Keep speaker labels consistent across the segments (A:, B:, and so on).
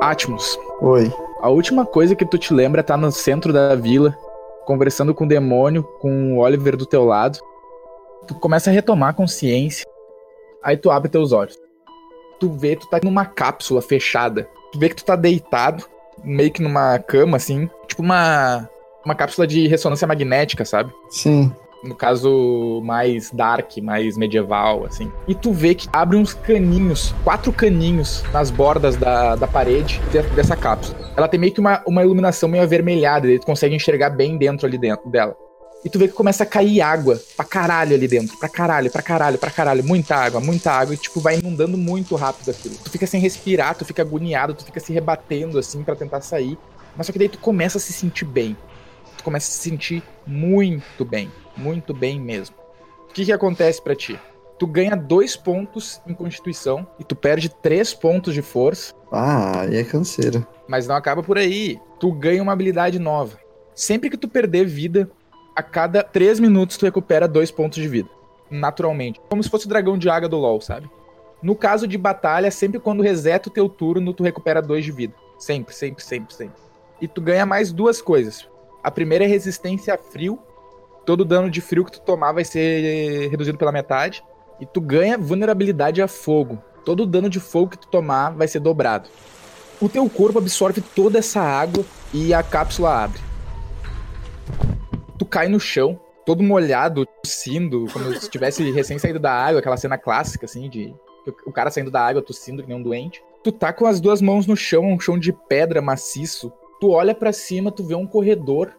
A: Atmos,
B: Oi.
A: a última coisa que tu te lembra é tá no centro da vila, conversando com o demônio, com o Oliver do teu lado. Tu começa a retomar a consciência. Aí tu abre teus olhos. Tu vê, tu tá numa cápsula fechada. Tu vê que tu tá deitado, meio que numa cama, assim. Tipo uma, uma cápsula de ressonância magnética, sabe?
B: Sim.
A: No caso mais dark, mais medieval, assim. E tu vê que abre uns caninhos, quatro caninhos nas bordas da, da parede de- dessa cápsula. Ela tem meio que uma, uma iluminação meio avermelhada, e tu consegue enxergar bem dentro ali dentro dela. E tu vê que começa a cair água pra caralho ali dentro. Pra caralho, pra caralho, pra caralho. Muita água, muita água. E, tipo, vai inundando muito rápido aquilo. Tu fica sem respirar, tu fica agoniado, tu fica se rebatendo, assim, pra tentar sair. Mas só que daí tu começa a se sentir bem. Tu começa a se sentir muito bem. Muito bem mesmo. O que que acontece pra ti? Tu ganha dois pontos em Constituição e tu perde três pontos de força.
B: Ah, aí é canseira.
A: Mas não acaba por aí. Tu ganha uma habilidade nova. Sempre que tu perder vida, a cada 3 minutos tu recupera dois pontos de vida. Naturalmente. Como se fosse o dragão de água do LoL, sabe? No caso de batalha, sempre quando reseta o teu turno, tu recupera dois de vida. Sempre, sempre, sempre, sempre. E tu ganha mais duas coisas. A primeira é resistência a frio. Todo dano de frio que tu tomar vai ser reduzido pela metade. E tu ganha vulnerabilidade a fogo. Todo dano de fogo que tu tomar vai ser dobrado. O teu corpo absorve toda essa água e a cápsula abre. Tu cai no chão, todo molhado, tossindo, como se tivesse recém saído da água, aquela cena clássica, assim, de o cara saindo da água tossindo que nem um doente. Tu tá com as duas mãos no chão, um chão de pedra maciço. Tu olha pra cima, tu vê um corredor,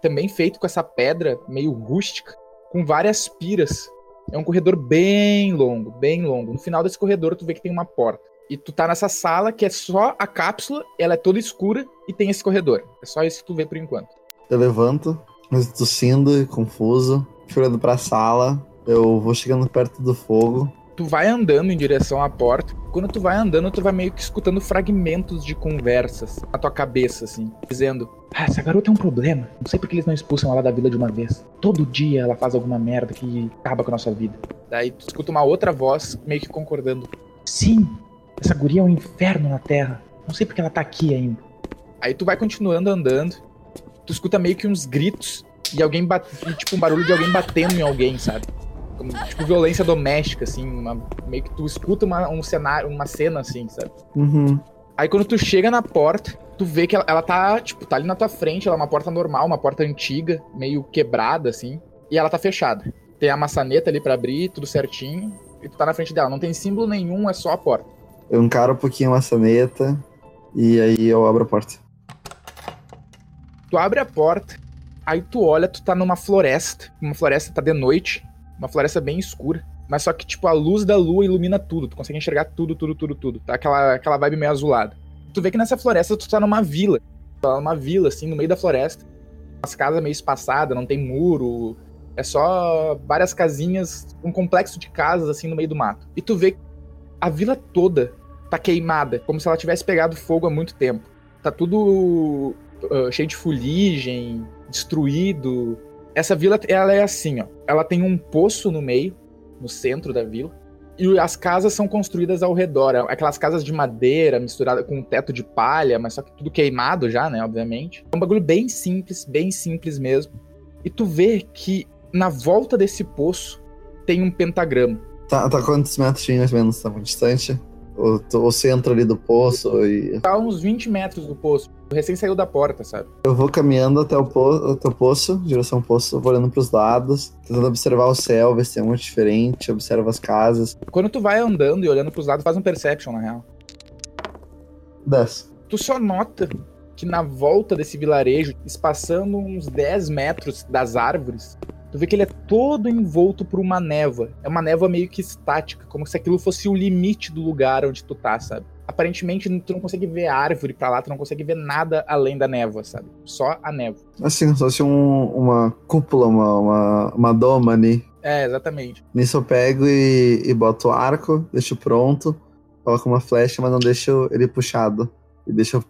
A: também feito com essa pedra meio rústica, com várias piras. É um corredor bem longo, bem longo. No final desse corredor, tu vê que tem uma porta. E tu tá nessa sala que é só a cápsula, ela é toda escura e tem esse corredor. É só isso que tu vê por enquanto.
B: Eu levanto, mas tossindo e confuso, olhando pra sala. Eu vou chegando perto do fogo.
A: Tu vai andando em direção à porta. Quando tu vai andando, tu vai meio que escutando fragmentos de conversas na tua cabeça, assim, dizendo: Ah, essa garota é um problema. Não sei porque eles não expulsam ela da vila de uma vez. Todo dia ela faz alguma merda que acaba com a nossa vida. Daí tu escuta uma outra voz meio que concordando: Sim, essa guria é um inferno na terra. Não sei porque ela tá aqui ainda. Aí tu vai continuando andando. Tu escuta meio que uns gritos e alguém bate, e, tipo um barulho de alguém batendo em alguém, sabe? Tipo violência doméstica, assim, uma- meio que tu escuta uma, um cenário, uma cena assim, sabe?
B: Uhum.
A: Aí quando tu chega na porta, tu vê que ela, ela tá, tipo, tá ali na tua frente, ela é uma porta normal, uma porta antiga, meio quebrada, assim, e ela tá fechada. Tem a maçaneta ali pra abrir, tudo certinho, e tu tá na frente dela. Não tem símbolo nenhum, é só a porta.
B: Eu encaro um pouquinho a maçaneta e aí eu abro a porta.
A: Tu abre a porta, aí tu olha, tu tá numa floresta. Uma floresta tá de noite, uma floresta bem escura. Mas só que, tipo, a luz da lua ilumina tudo. Tu consegue enxergar tudo, tudo, tudo, tudo. Tá aquela, aquela vibe meio azulada. Tu vê que nessa floresta tu tá numa vila. Tá numa vila, assim, no meio da floresta. As casas meio espaçadas, não tem muro. É só várias casinhas, um complexo de casas, assim, no meio do mato. E tu vê que a vila toda tá queimada, como se ela tivesse pegado fogo há muito tempo. Tá tudo uh, cheio de fuligem, destruído. Essa vila, ela é assim, ó. Ela tem um poço no meio, no centro da vila. E as casas são construídas ao redor. Aquelas casas de madeira misturada com um teto de palha, mas só que tudo queimado já, né? Obviamente. É um bagulho bem simples, bem simples mesmo. E tu vê que na volta desse poço tem um pentagrama.
B: Tá, tá quantos metros mais ou menos? Tá muito distante? O, o centro ali do poço e.
A: Tá a uns 20 metros do poço. Recém saiu da porta, sabe?
B: Eu vou caminhando até o, po até o poço, direção ao poço, vou olhando pros lados, tentando observar o céu, ver se tem muito diferente, observo as casas.
A: Quando tu vai andando e olhando pros lados, faz um perception, na real.
B: 10.
A: Tu só nota que na volta desse vilarejo, espaçando uns 10 metros das árvores, tu vê que ele é todo envolto por uma névoa. É uma névoa meio que estática, como se aquilo fosse o limite do lugar onde tu tá, sabe? Aparentemente, tu não consegue ver árvore pra lá, tu não consegue ver nada além da névoa, sabe? Só a névoa.
B: Assim, só se um, uma cúpula, uma, uma, uma doma ali.
A: É, exatamente.
B: Nisso eu pego e, e boto o arco, deixo pronto, coloco uma flecha, mas não deixo ele puxado. E deixo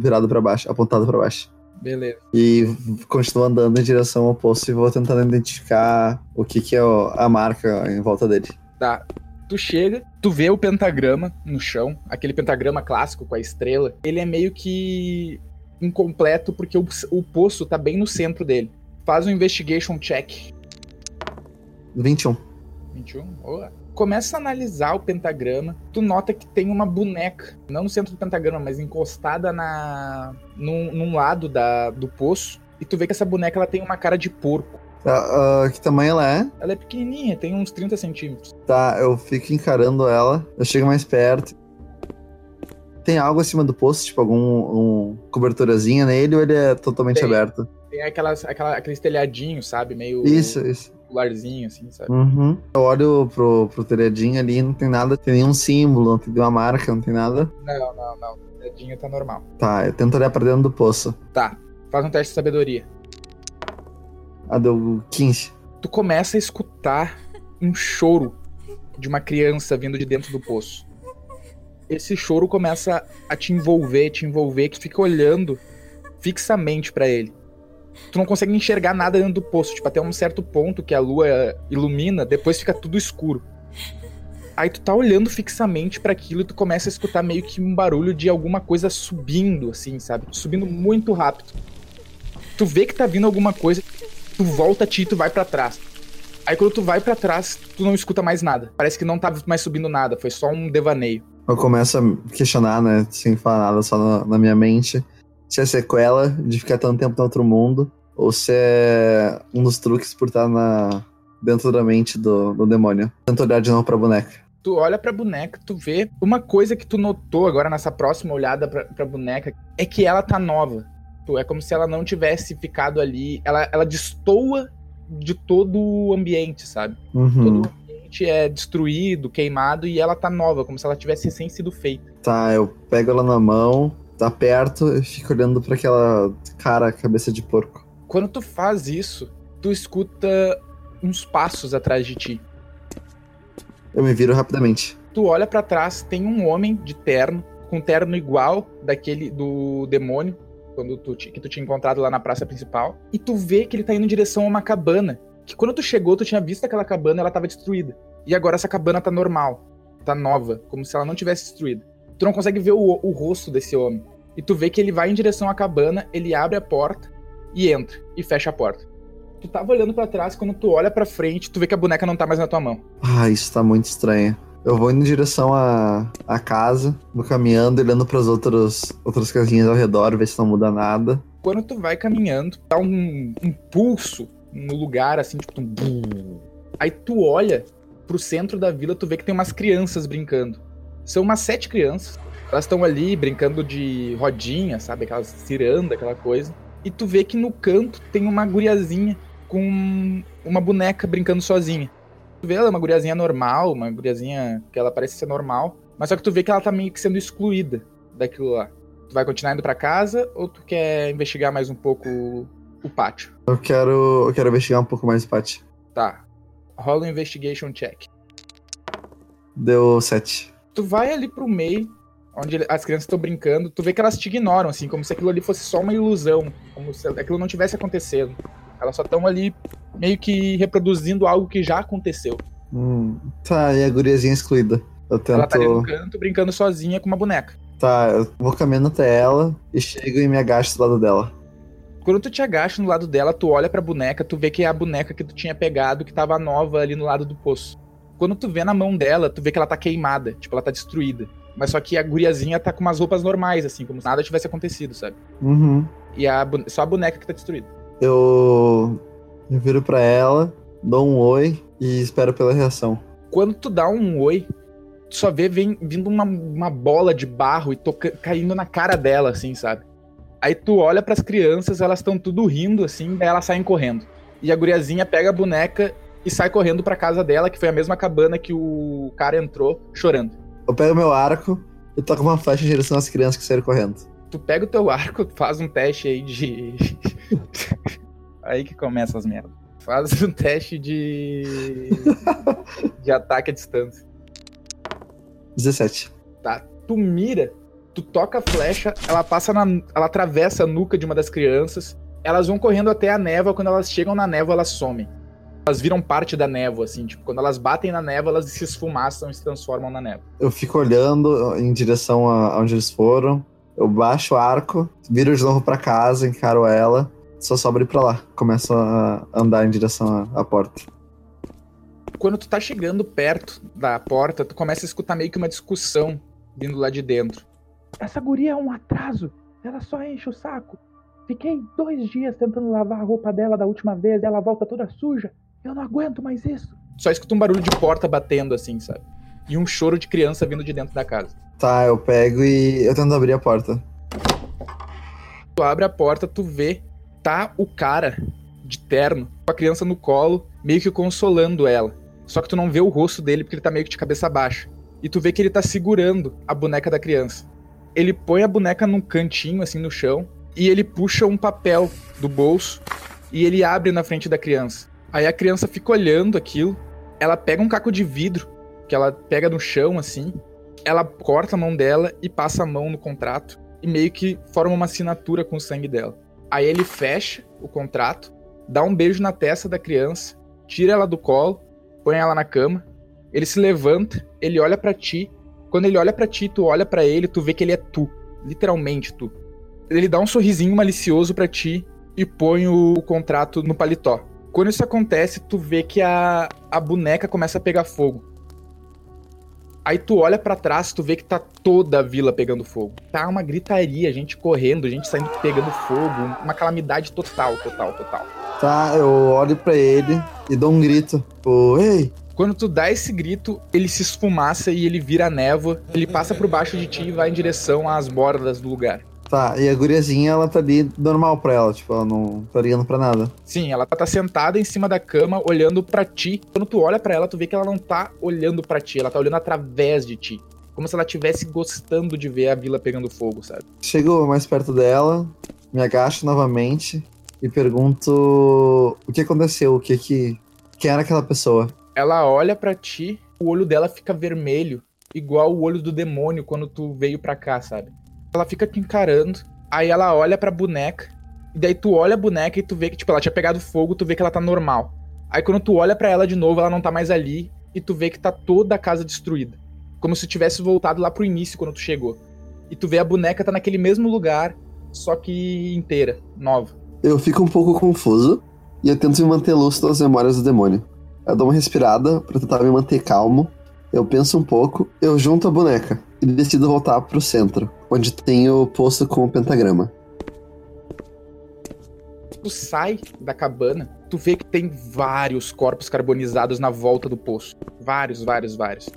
B: virado pra baixo, apontado pra baixo.
A: Beleza.
B: E continuo andando em direção ao poço e vou tentando identificar o que, que é a marca em volta dele.
A: Tá. Tu chega, tu vê o pentagrama no chão, aquele pentagrama clássico com a estrela. Ele é meio que incompleto porque o, o poço tá bem no centro dele. Faz um investigation check.
B: 21.
A: 21? Boa. Começa a analisar o pentagrama. Tu nota que tem uma boneca, não no centro do pentagrama, mas encostada na num, num lado da, do poço. E tu vê que essa boneca ela tem uma cara de porco.
B: Tá, ah, que tamanho ela é?
A: Ela é pequenininha, tem uns 30 centímetros.
B: Tá, eu fico encarando ela. Eu chego mais perto. Tem algo acima do poço, tipo algum um coberturazinha nele, ou ele é totalmente
A: Tem.
B: aberto?
A: Tem aquelas, aquela, aqueles telhadinhos, sabe? Meio
B: Isso, isso.
A: Pularzinho, assim, sabe?
B: Uhum. Eu olho pro, pro telhadinho ali, não tem nada, tem nenhum símbolo, não tem nenhuma marca, não tem nada.
A: Não, não, não. O telhadinho tá normal.
B: Tá, eu tento olhar pra dentro do poço.
A: Tá. Faz um teste de sabedoria.
B: Ah, deu 15.
A: Tu começa a escutar um choro de uma criança vindo de dentro do poço. Esse choro começa a te envolver, te envolver, que tu fica olhando fixamente pra ele. Tu não consegue enxergar nada dentro do poço, tipo, até um certo ponto que a lua ilumina, depois fica tudo escuro. Aí tu tá olhando fixamente pra aquilo e tu começa a escutar meio que um barulho de alguma coisa subindo, assim, sabe? Subindo muito rápido. Tu vê que tá vindo alguma coisa, tu volta a ti e tu vai pra trás. Aí quando tu vai pra trás, tu não escuta mais nada. Parece que não tá mais subindo nada, foi só um devaneio.
B: Eu começo a questionar, né, sem falar nada, só na, na minha mente, se é sequela de ficar tanto tempo no outro mundo, ou se é um dos truques por estar na, dentro da mente do, do demônio. Tento olhar de novo pra boneca.
A: Tu olha pra boneca, tu vê uma coisa que tu notou agora nessa próxima olhada pra, pra boneca é que ela tá nova. Tu, é como se ela não tivesse ficado ali. Ela, ela destoa de todo o ambiente, sabe?
B: Uhum.
A: Todo o ambiente é destruído, queimado e ela tá nova, como se ela tivesse recém sido feita.
B: Tá, eu pego ela na mão, tá perto e fico olhando pra aquela cara, cabeça de porco.
A: Quando tu faz isso, tu escuta uns passos atrás de ti.
B: Eu me viro rapidamente.
A: Tu olha pra trás, tem um homem de terno, com terno igual daquele do demônio, quando tu, que tu tinha encontrado lá na praça principal, e tu vê que ele tá indo em direção a uma cabana. Que quando tu chegou, tu tinha visto aquela cabana, ela tava destruída. E agora essa cabana tá normal, tá nova, como se ela não tivesse destruída. Tu não consegue ver o, o rosto desse homem. E tu vê que ele vai em direção à cabana, ele abre a porta e entra, e fecha a porta. Tu tava olhando pra trás, quando tu olha pra frente, tu vê que a boneca não tá mais na tua mão.
B: Ah, isso tá muito estranho. Eu vou indo em direção à, à casa, vou caminhando, olhando pras outros, outras casinhas ao redor, ver se não muda nada.
A: Quando tu vai caminhando, dá um, um pulso no lugar, assim, tipo, um. Aí tu olha pro centro da vila, tu vê que tem umas crianças brincando. São umas sete crianças. Elas estão ali brincando de rodinha, sabe? Aquelas ciranda, aquela coisa. E tu vê que no canto tem uma guriazinha com uma boneca brincando sozinha. Tu vê ela é uma guriazinha normal, uma guriazinha que ela parece ser normal. Mas só que tu vê que ela tá meio que sendo excluída daquilo lá. Tu vai continuar indo pra casa ou tu quer investigar mais um pouco o pátio?
B: Eu quero, eu quero investigar um pouco mais, Paty.
A: Tá. Rola um investigation check.
B: Deu 7.
A: Tu vai ali pro meio, onde as crianças estão brincando, tu vê que elas te ignoram, assim, como se aquilo ali fosse só uma ilusão, como se aquilo não tivesse acontecendo. Elas só estão ali meio que reproduzindo algo que já aconteceu.
B: Hum, tá, e a guriazinha excluída. Eu
A: Ela tá ali no
B: tento.
A: canto brincando sozinha com uma boneca.
B: Tá, eu vou caminhando até ela e chego e me agacho do lado dela.
A: Quando tu te agacha no lado dela, tu olha pra boneca, tu vê que é a boneca que tu tinha pegado, que tava nova ali no lado do poço. Quando tu vê na mão dela, tu vê que ela tá queimada, tipo, ela tá destruída. Mas só que a guriazinha tá com umas roupas normais, assim, como se nada tivesse acontecido, sabe?
B: Uhum.
A: E a, só a boneca que tá destruída.
B: Eu, eu viro pra ela, dou um oi e espero pela reação.
A: Quando tu dá um oi, tu só vê vem, vindo uma, uma bola de barro e toca, caindo na cara dela, assim, sabe? Aí tu olha pras crianças, elas estão tudo rindo, assim, daí elas saem correndo. E a guriazinha pega a boneca e sai correndo pra casa dela, que foi a mesma cabana que o cara entrou, chorando.
B: Eu pego meu arco e toco uma flecha em direção às crianças que saíram correndo.
A: Tu pega o teu arco, faz um teste aí de. aí que começa as merdas. Faz um teste de. de ataque à distância.
B: 17.
A: Tá? Tu mira, tu toca a flecha, ela passa na. Ela atravessa a nuca de uma das crianças. Elas vão correndo até a névoa, quando elas chegam na névoa, elas somem. Elas viram parte da névoa, assim, tipo, quando elas batem na névoa, elas se esfumaçam e se transformam na névoa.
B: Eu fico olhando em direção a onde eles foram. Eu baixo o arco, viro de novo pra casa, encaro ela. Só sobra ir pra lá. Começo a andar em direção à, à porta.
A: Quando tu tá chegando perto da porta, tu começa a escutar meio que uma discussão vindo lá de dentro.
C: Essa guria é um atraso. Ela só enche o saco. Fiquei dois dias tentando lavar a roupa dela da última vez e ela volta toda suja. Eu não aguento mais isso.
A: Só escuta um barulho de porta batendo, assim, sabe? E um choro de criança vindo de dentro da casa.
B: Tá, eu pego e eu tento abrir a porta.
A: Tu abre a porta, tu vê, tá o cara de terno, com a criança no colo, meio que consolando ela. Só que tu não vê o rosto dele porque ele tá meio que de cabeça baixa. E tu vê que ele tá segurando a boneca da criança. Ele põe a boneca num cantinho, assim, no chão, e ele puxa um papel do bolso e ele abre na frente da criança. Aí a criança fica olhando aquilo, ela pega um caco de vidro, que ela pega no chão, assim, ela corta a mão dela e passa a mão no contrato, e meio que forma uma assinatura com o sangue dela. Aí ele fecha o contrato, dá um beijo na testa da criança, tira ela do colo, põe ela na cama, ele se levanta, ele olha para ti. Quando ele olha para ti, tu olha para ele, tu vê que ele é tu, literalmente tu. Ele dá um sorrisinho malicioso para ti e põe o, contrato no paletó. Quando isso acontece, tu vê que a, a boneca começa a pegar fogo. Aí tu olha para trás, tu vê que tá toda a vila pegando fogo. Tá uma gritaria, gente correndo, gente saindo pegando fogo, uma calamidade total, total, total.
B: Tá, eu olho para ele e dou um grito. Ei!
A: Quando tu dá esse grito, ele se esfumaça e ele vira névoa. Ele passa por baixo de ti e vai em direção às bordas do lugar.
B: Tá, e a guriazinha, ela tá ali normal pra ela, tipo, ela não tá ligando pra nada.
A: Sim, ela tá sentada em cima da cama, olhando pra ti. Quando tu olha pra ela, tu vê que ela não tá olhando pra ti, ela tá olhando através de ti. Como se ela estivesse gostando de ver a vila pegando fogo, sabe?
B: Chego mais perto dela, me agacho novamente e pergunto o que aconteceu, o que que. Quem era aquela pessoa?
A: Ela olha pra ti, o olho dela fica vermelho, igual o olho do demônio quando tu veio pra cá, sabe? Ela fica te encarando, aí ela olha pra boneca, e daí tu olha a boneca e tu vê que, tipo, ela tinha pegado fogo, tu vê que ela tá normal. Aí quando tu olha para ela de novo, ela não tá mais ali, e tu vê que tá toda a casa destruída. Como se tivesse voltado lá pro início quando tu chegou. E tu vê a boneca tá naquele mesmo lugar, só que inteira, nova.
B: Eu fico um pouco confuso, e eu tento me manter lúcido das memórias do demônio. Eu dou uma respirada para tentar me manter calmo. Eu penso um pouco, eu junto a boneca e decido voltar pro centro, onde tem o poço com o pentagrama.
A: Tu sai da cabana, tu vê que tem vários corpos carbonizados na volta do poço. Vários, vários, vários.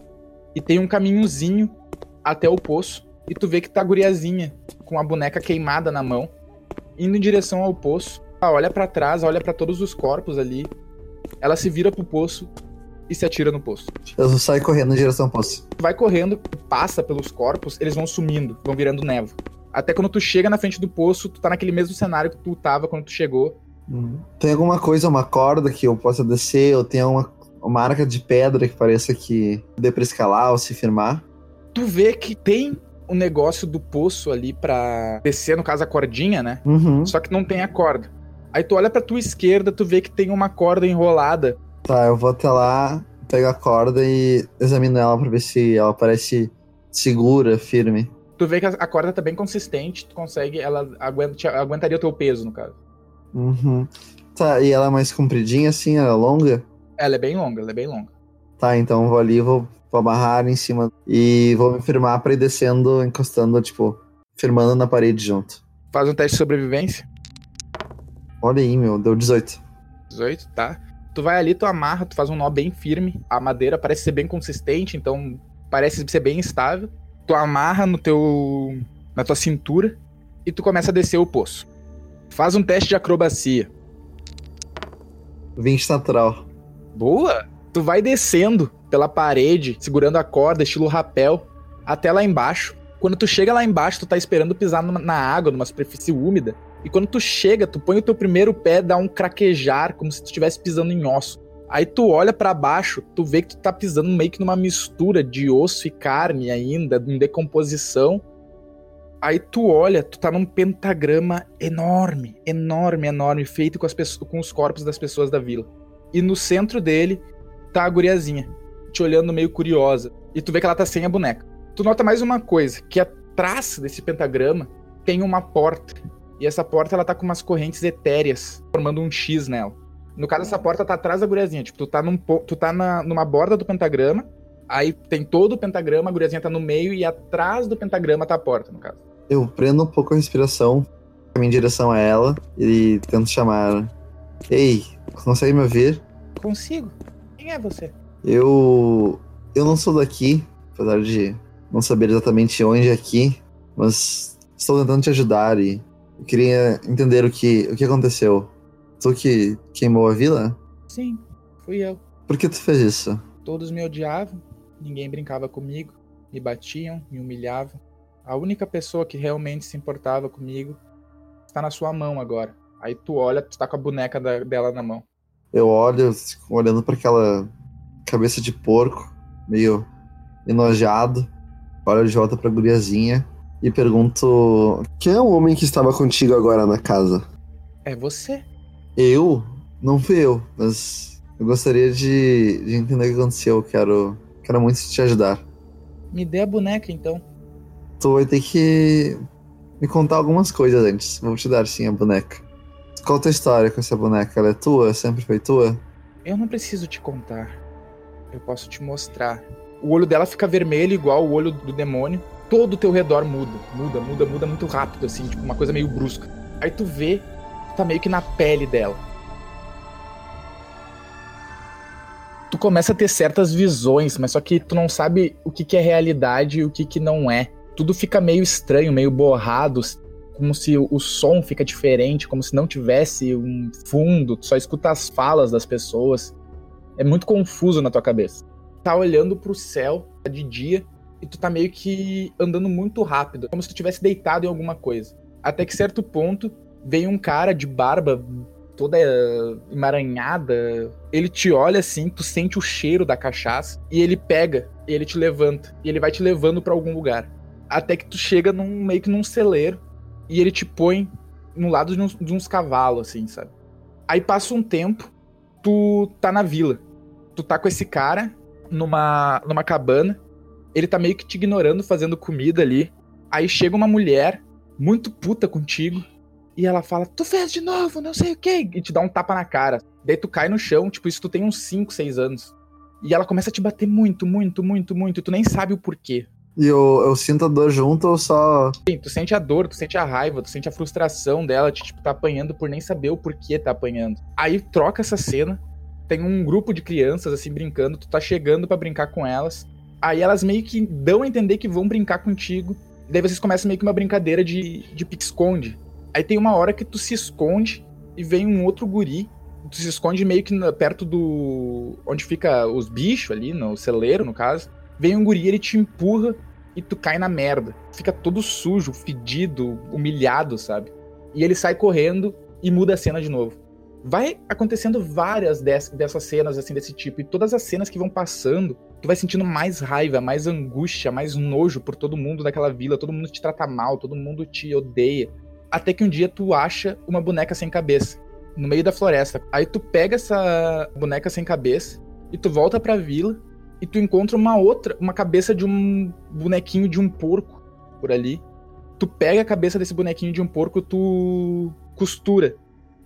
A: E tem um caminhozinho até o poço, e tu vê que tá a guriazinha com a boneca queimada na mão, indo em direção ao poço. Ela olha para trás, olha para todos os corpos ali. Ela se vira pro poço e se atira no poço.
B: Eu saio correndo em direção ao poço.
A: Vai correndo, passa pelos corpos, eles vão sumindo, vão virando névoa. Até quando tu chega na frente do poço, tu tá naquele mesmo cenário que tu tava quando tu chegou.
B: Uhum. Tem alguma coisa, uma corda que eu possa descer, ou tem uma, uma arca de pedra que pareça que dê pra escalar ou se firmar?
A: Tu vê que tem um negócio do poço ali pra descer, no caso a cordinha, né?
B: Uhum.
A: Só que não tem a corda. Aí tu olha pra tua esquerda, tu vê que tem uma corda enrolada.
B: Tá, eu vou até lá, pego a corda e examino ela pra ver se ela parece segura, firme.
A: Tu vê que a corda tá bem consistente, tu consegue, ela aguenta, te- aguentaria o teu peso, no caso.
B: Uhum. Tá, e ela é mais compridinha assim, ela é longa?
A: Ela é bem longa, ela é bem longa.
B: Tá, então eu vou ali, vou, vou amarrar em cima e vou me firmar pra ir descendo, encostando, tipo, firmando na parede junto.
A: Faz um teste de sobrevivência.
B: Olha aí, meu, deu 18.
A: 18, tá? Tu vai ali, tu amarra, tu faz um nó bem firme. A madeira parece ser bem consistente, então parece ser bem estável. Tu amarra no teu na tua cintura e tu começa a descer o poço. Faz um teste de acrobacia.
B: 20 natural.
A: Boa! Tu vai descendo pela parede, segurando a corda, estilo rapel, até lá embaixo. Quando tu chega lá embaixo, tu tá esperando pisar na água, numa superfície úmida. E quando tu chega, tu põe o teu primeiro pé, dá um craquejar, como se tu estivesse pisando em osso. Aí tu olha pra baixo, tu vê que tu tá pisando meio que numa mistura de osso e carne ainda, em decomposição. Aí tu olha, tu tá num pentagrama enorme, enorme, enorme, feito com, as pessoas, com os corpos das pessoas da vila. e no centro dele tá a guriazinha, te olhando meio curiosa. E tu vê que ela tá sem a boneca. Tu nota mais uma coisa, que atrás desse pentagrama tem uma porta. E essa porta ela tá com umas correntes etéreas, formando um X nela. No caso, essa porta tá atrás da guriazinha. Tipo, tu tá, num, tu tá na, numa borda do pentagrama, aí tem todo o pentagrama, a guriazinha tá no meio e atrás do pentagrama tá a porta, no caso.
B: Eu prendo um pouco a respiração, caminho em direção a ela e tento chamar. Ei, consegue me ouvir?
C: Consigo. Quem é você?
B: Eu. Eu não sou daqui, apesar de não saber exatamente onde é aqui, mas estou tentando te ajudar e eu queria entender o que, o que aconteceu. Tu que queimou a vila?
C: Sim, fui eu.
B: Por que tu fez isso?
C: Todos me odiavam, ninguém brincava comigo, me batiam, me humilhavam. A única pessoa que realmente se importava comigo está na sua mão agora. Aí tu olha, tu tá com a boneca da, dela na mão.
B: Eu olho, olhando para aquela cabeça de porco, meio enojado. Olho de volta pra guriazinha e pergunto: Quem é o homem que estava contigo agora na casa?
C: É você.
B: Eu? Não fui eu, mas eu gostaria de, de entender o que aconteceu. Quero, quero muito te ajudar.
C: Me dê a boneca então.
B: Tu vai ter que me contar algumas coisas antes. Vou te dar sim a boneca. Qual a tua história com essa boneca? Ela é tua? Sempre foi tua?
C: Eu não preciso te contar. Eu posso te mostrar. O olho dela fica vermelho, igual o olho do demônio. Todo o teu redor muda, muda, muda, muda muito rápido, assim, tipo uma coisa meio brusca. Aí tu vê, tá meio que na pele dela. Tu começa a ter certas visões, mas só que tu não sabe o que, que é realidade e o que, que não é. Tudo fica meio estranho, meio borrado, como se o som fica diferente, como se não tivesse um fundo, tu só escuta as falas das pessoas. É muito confuso na tua cabeça. Tá olhando pro céu tá de dia e tu tá meio que andando muito rápido, como se tu tivesse deitado em alguma coisa. Até que certo ponto vem um cara de barba toda eh, emaranhada. Ele te olha assim, tu sente o cheiro da cachaça e ele pega, e ele te levanta e ele vai te levando para algum lugar. Até que tu chega num meio que num celeiro e ele te põe no lado de uns, de uns cavalos assim, sabe? Aí passa um tempo, tu tá na vila. Tu tá com esse cara numa numa cabana. Ele tá meio que te ignorando fazendo comida ali. Aí chega uma mulher muito puta contigo e ela fala: Tu fez de novo, não sei o que, e te dá um tapa na cara. Daí tu cai no chão, tipo, isso tu tem uns 5, 6 anos. E ela começa a te bater muito, muito, muito, muito, e tu nem sabe o porquê.
B: E eu, eu sinto a dor junto ou só.
A: Sim, tu sente a dor, tu sente a raiva, tu sente a frustração dela de, tipo, tá apanhando por nem saber o porquê tá apanhando. Aí troca essa cena, tem um grupo de crianças, assim, brincando, tu tá chegando para brincar com elas. Aí elas meio que dão a entender que vão brincar contigo. Daí vocês começam meio que uma brincadeira de, de pique-esconde. Aí tem uma hora que tu se esconde e vem um outro guri. Tu se esconde meio que perto do. onde fica os bichos ali, no celeiro, no caso. Vem um guri, ele te empurra e tu cai na merda. Fica todo sujo, fedido, humilhado, sabe? E ele sai correndo e muda a cena de novo. Vai acontecendo várias dessas cenas, assim, desse tipo. E todas as cenas que vão passando, tu vai sentindo mais raiva, mais angústia, mais nojo por todo mundo daquela vila. Todo mundo te trata mal, todo mundo te odeia até que um dia tu acha uma boneca sem cabeça no meio da floresta. Aí tu pega essa boneca sem cabeça e tu volta pra vila e tu encontra uma outra, uma cabeça de um bonequinho de um porco por ali. Tu pega a cabeça desse bonequinho de um porco, tu costura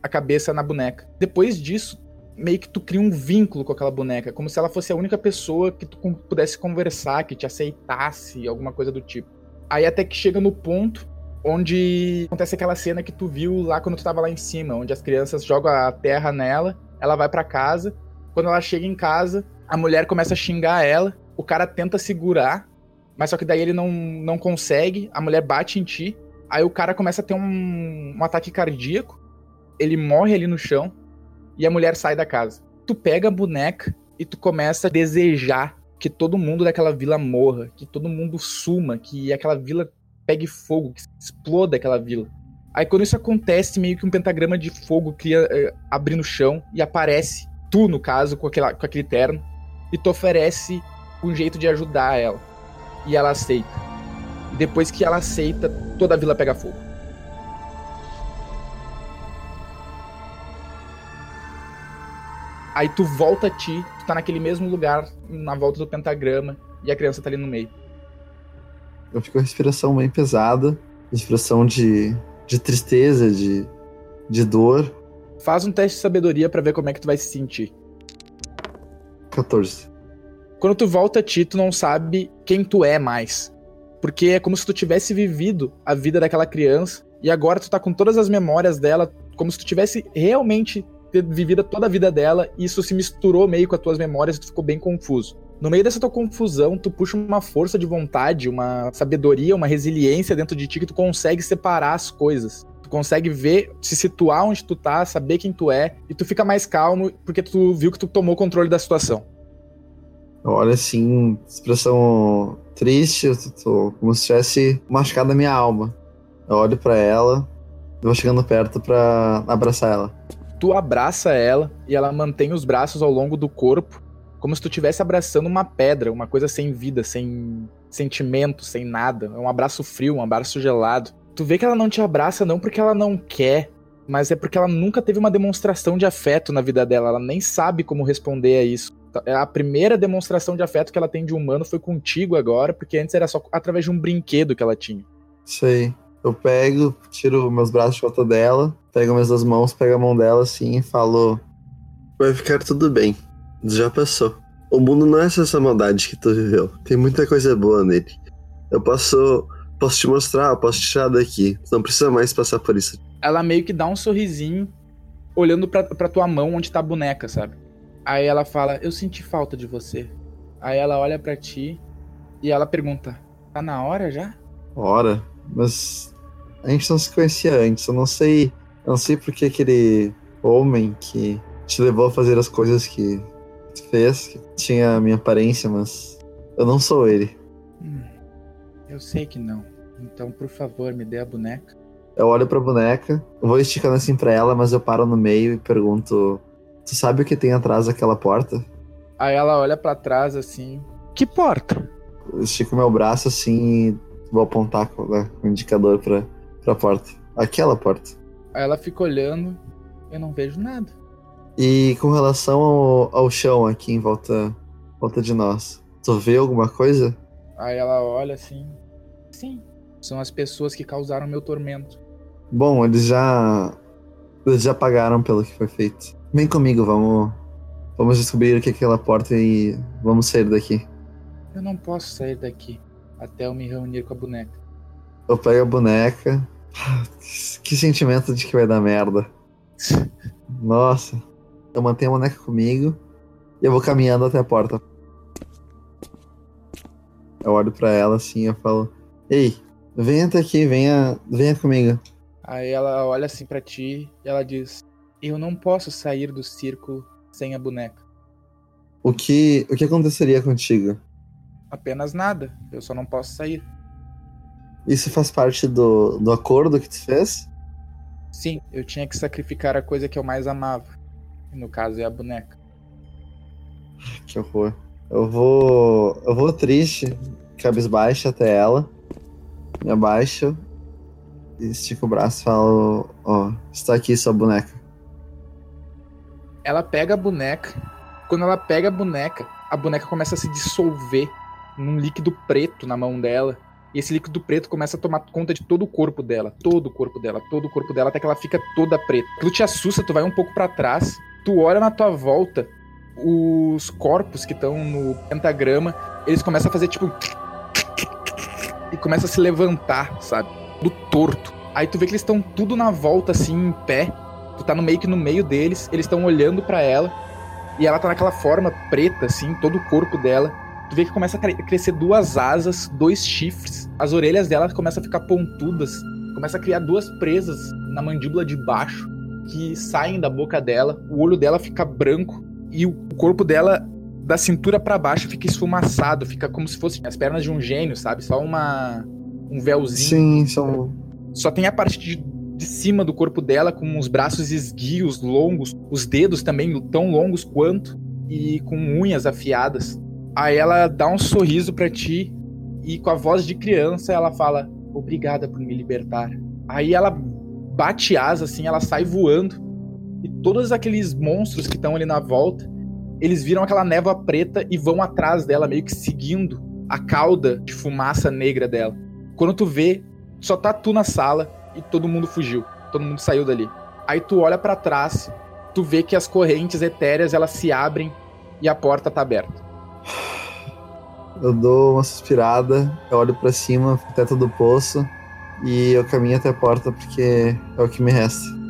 A: a cabeça na boneca. Depois disso, meio que tu cria um vínculo com aquela boneca, como se ela fosse a única pessoa que tu pudesse conversar, que te aceitasse, alguma coisa do tipo. Aí até que chega no ponto onde acontece aquela cena que tu viu lá quando tu tava lá em cima, onde as crianças jogam a terra nela, ela vai para casa. Quando ela chega em casa, a mulher começa a xingar ela, o cara tenta segurar, mas só que daí ele não, não consegue, a mulher bate em ti, aí o cara começa a ter um, um ataque cardíaco, ele morre ali no chão e a mulher sai da casa. Tu pega a boneca e tu começa a desejar que todo mundo daquela vila morra, que todo mundo suma, que aquela vila pegue fogo, que exploda aquela vila. Aí quando isso acontece, meio que um pentagrama de fogo cria, abre no chão e aparece tu, no caso, com, aquela, com aquele terno, e tu oferece um jeito de ajudar ela. E ela aceita. Depois que ela aceita, toda a vila pega fogo. Aí tu volta a ti, tu tá naquele mesmo lugar, na volta do pentagrama, e a criança tá ali no meio.
B: Eu fico com a respiração bem pesada, respiração de, de tristeza, de, de dor.
A: Faz um teste de sabedoria para ver como é que tu vai se sentir.
B: 14.
A: Quando tu volta a ti, tu não sabe quem tu é mais. Porque é como se tu tivesse vivido a vida daquela criança e agora tu tá com todas as memórias dela, como se tu tivesse realmente vivido toda a vida dela e isso se misturou meio com as tuas memórias e tu ficou bem confuso. No meio dessa tua confusão, tu puxa uma força de vontade, uma sabedoria, uma resiliência dentro de ti que tu consegue separar as coisas. Tu consegue ver, se situar onde tu tá, saber quem tu é, e tu fica mais calmo porque tu viu que tu tomou controle da situação.
B: Olha assim, expressão triste, eu tô como se tivesse machucado a minha alma. Eu olho para ela, vou chegando perto para abraçar ela.
A: Tu abraça ela e ela mantém os braços ao longo do corpo, como se tu estivesse abraçando uma pedra, uma coisa sem vida, sem sentimento, sem nada. É um abraço frio, um abraço gelado. Tu vê que ela não te abraça não porque ela não quer, mas é porque ela nunca teve uma demonstração de afeto na vida dela. Ela nem sabe como responder a isso. É a primeira demonstração de afeto que ela tem de humano foi contigo agora, porque antes era só através de um brinquedo que ela tinha.
B: Sei. Eu pego, tiro meus braços de volta dela, pego minhas duas mãos, pego a mão dela assim e falo: Vai ficar tudo bem. Já passou. O mundo não é só essa maldade que tu viveu. Tem muita coisa boa nele. Eu posso. Posso te mostrar, posso te tirar daqui. Tu não precisa mais passar por isso.
A: Ela meio que dá um sorrisinho, olhando pra, pra tua mão onde tá a boneca, sabe? Aí ela fala: Eu senti falta de você. Aí ela olha para ti e ela pergunta: Tá na hora já?
B: Hora? Mas a gente não se conhecia antes. Eu não sei. Eu não sei porque aquele homem que te levou a fazer as coisas que fez, que tinha a minha aparência, mas eu não sou ele.
A: Hum, eu sei que não. Então, por favor, me dê a boneca.
B: Eu olho pra boneca, vou esticando assim pra ela, mas eu paro no meio e pergunto: Tu sabe o que tem atrás daquela porta?
A: Aí ela olha para trás assim: Que porta?
B: Eu estico meu braço assim e vou apontar com, com o indicador pra, pra porta. Aquela porta.
A: Aí ela fica olhando, eu não vejo nada.
B: E com relação ao, ao chão aqui em volta, volta de nós, tu vê alguma coisa?
A: Aí ela olha assim. Sim, são as pessoas que causaram meu tormento.
B: Bom, eles já. Eles já pagaram pelo que foi feito. Vem comigo, vamos. Vamos descobrir o que é aquela porta e vamos sair daqui.
A: Eu não posso sair daqui até eu me reunir com a boneca.
B: Eu pego a boneca. Que sentimento de que vai dar merda. Nossa. Eu mantenho a boneca comigo e eu vou caminhando até a porta. Eu olho para ela assim e eu falo: Ei, venha até aqui, venha, venha comigo.
A: Aí ela olha assim para ti e ela diz: Eu não posso sair do círculo sem a boneca.
B: O que, o que aconteceria contigo?
A: Apenas nada. Eu só não posso sair.
B: Isso faz parte do, do acordo que tu fez?
A: Sim, eu tinha que sacrificar a coisa que eu mais amava. No caso é a boneca.
B: Que horror. Eu vou. Eu vou triste, cabisbaixo até ela. Me abaixo. Estico o braço e falo: Ó, oh, está aqui sua boneca.
A: Ela pega a boneca. Quando ela pega a boneca, a boneca começa a se dissolver num líquido preto na mão dela. E esse líquido preto começa a tomar conta de todo o corpo dela, todo o corpo dela, todo o corpo dela, até que ela fica toda preta. Aquilo te assusta, tu vai um pouco para trás, tu olha na tua volta, os corpos que estão no pentagrama, eles começam a fazer tipo. E começa a se levantar, sabe? Do torto. Aí tu vê que eles estão tudo na volta, assim, em pé. Tu tá no meio que no meio deles, eles estão olhando para ela. E ela tá naquela forma preta, assim, todo o corpo dela. Tu vê que começa a crescer duas asas, dois chifres. As orelhas dela começam a ficar pontudas. Começa a criar duas presas na mandíbula de baixo que saem da boca dela. O olho dela fica branco e o corpo dela da cintura para baixo fica esfumaçado, fica como se fosse as pernas de um gênio, sabe? Só uma um véuzinho.
B: Sim, são
A: só tem a parte de, de cima do corpo dela com os braços esguios, longos, os dedos também tão longos quanto e com unhas afiadas. Aí ela dá um sorriso para ti e com a voz de criança ela fala: "Obrigada por me libertar". Aí ela bate asa assim, ela sai voando E todos aqueles monstros que estão ali na volta, eles viram aquela névoa preta e vão atrás dela, meio que seguindo a cauda de fumaça negra dela. Quando tu vê, só tá tu na sala e todo mundo fugiu. Todo mundo saiu dali. Aí tu olha para trás, tu vê que as correntes etéreas elas se abrem e a porta tá aberta.
B: Eu dou uma suspirada, eu olho para cima, teto do poço, e eu caminho até a porta porque é o que me resta.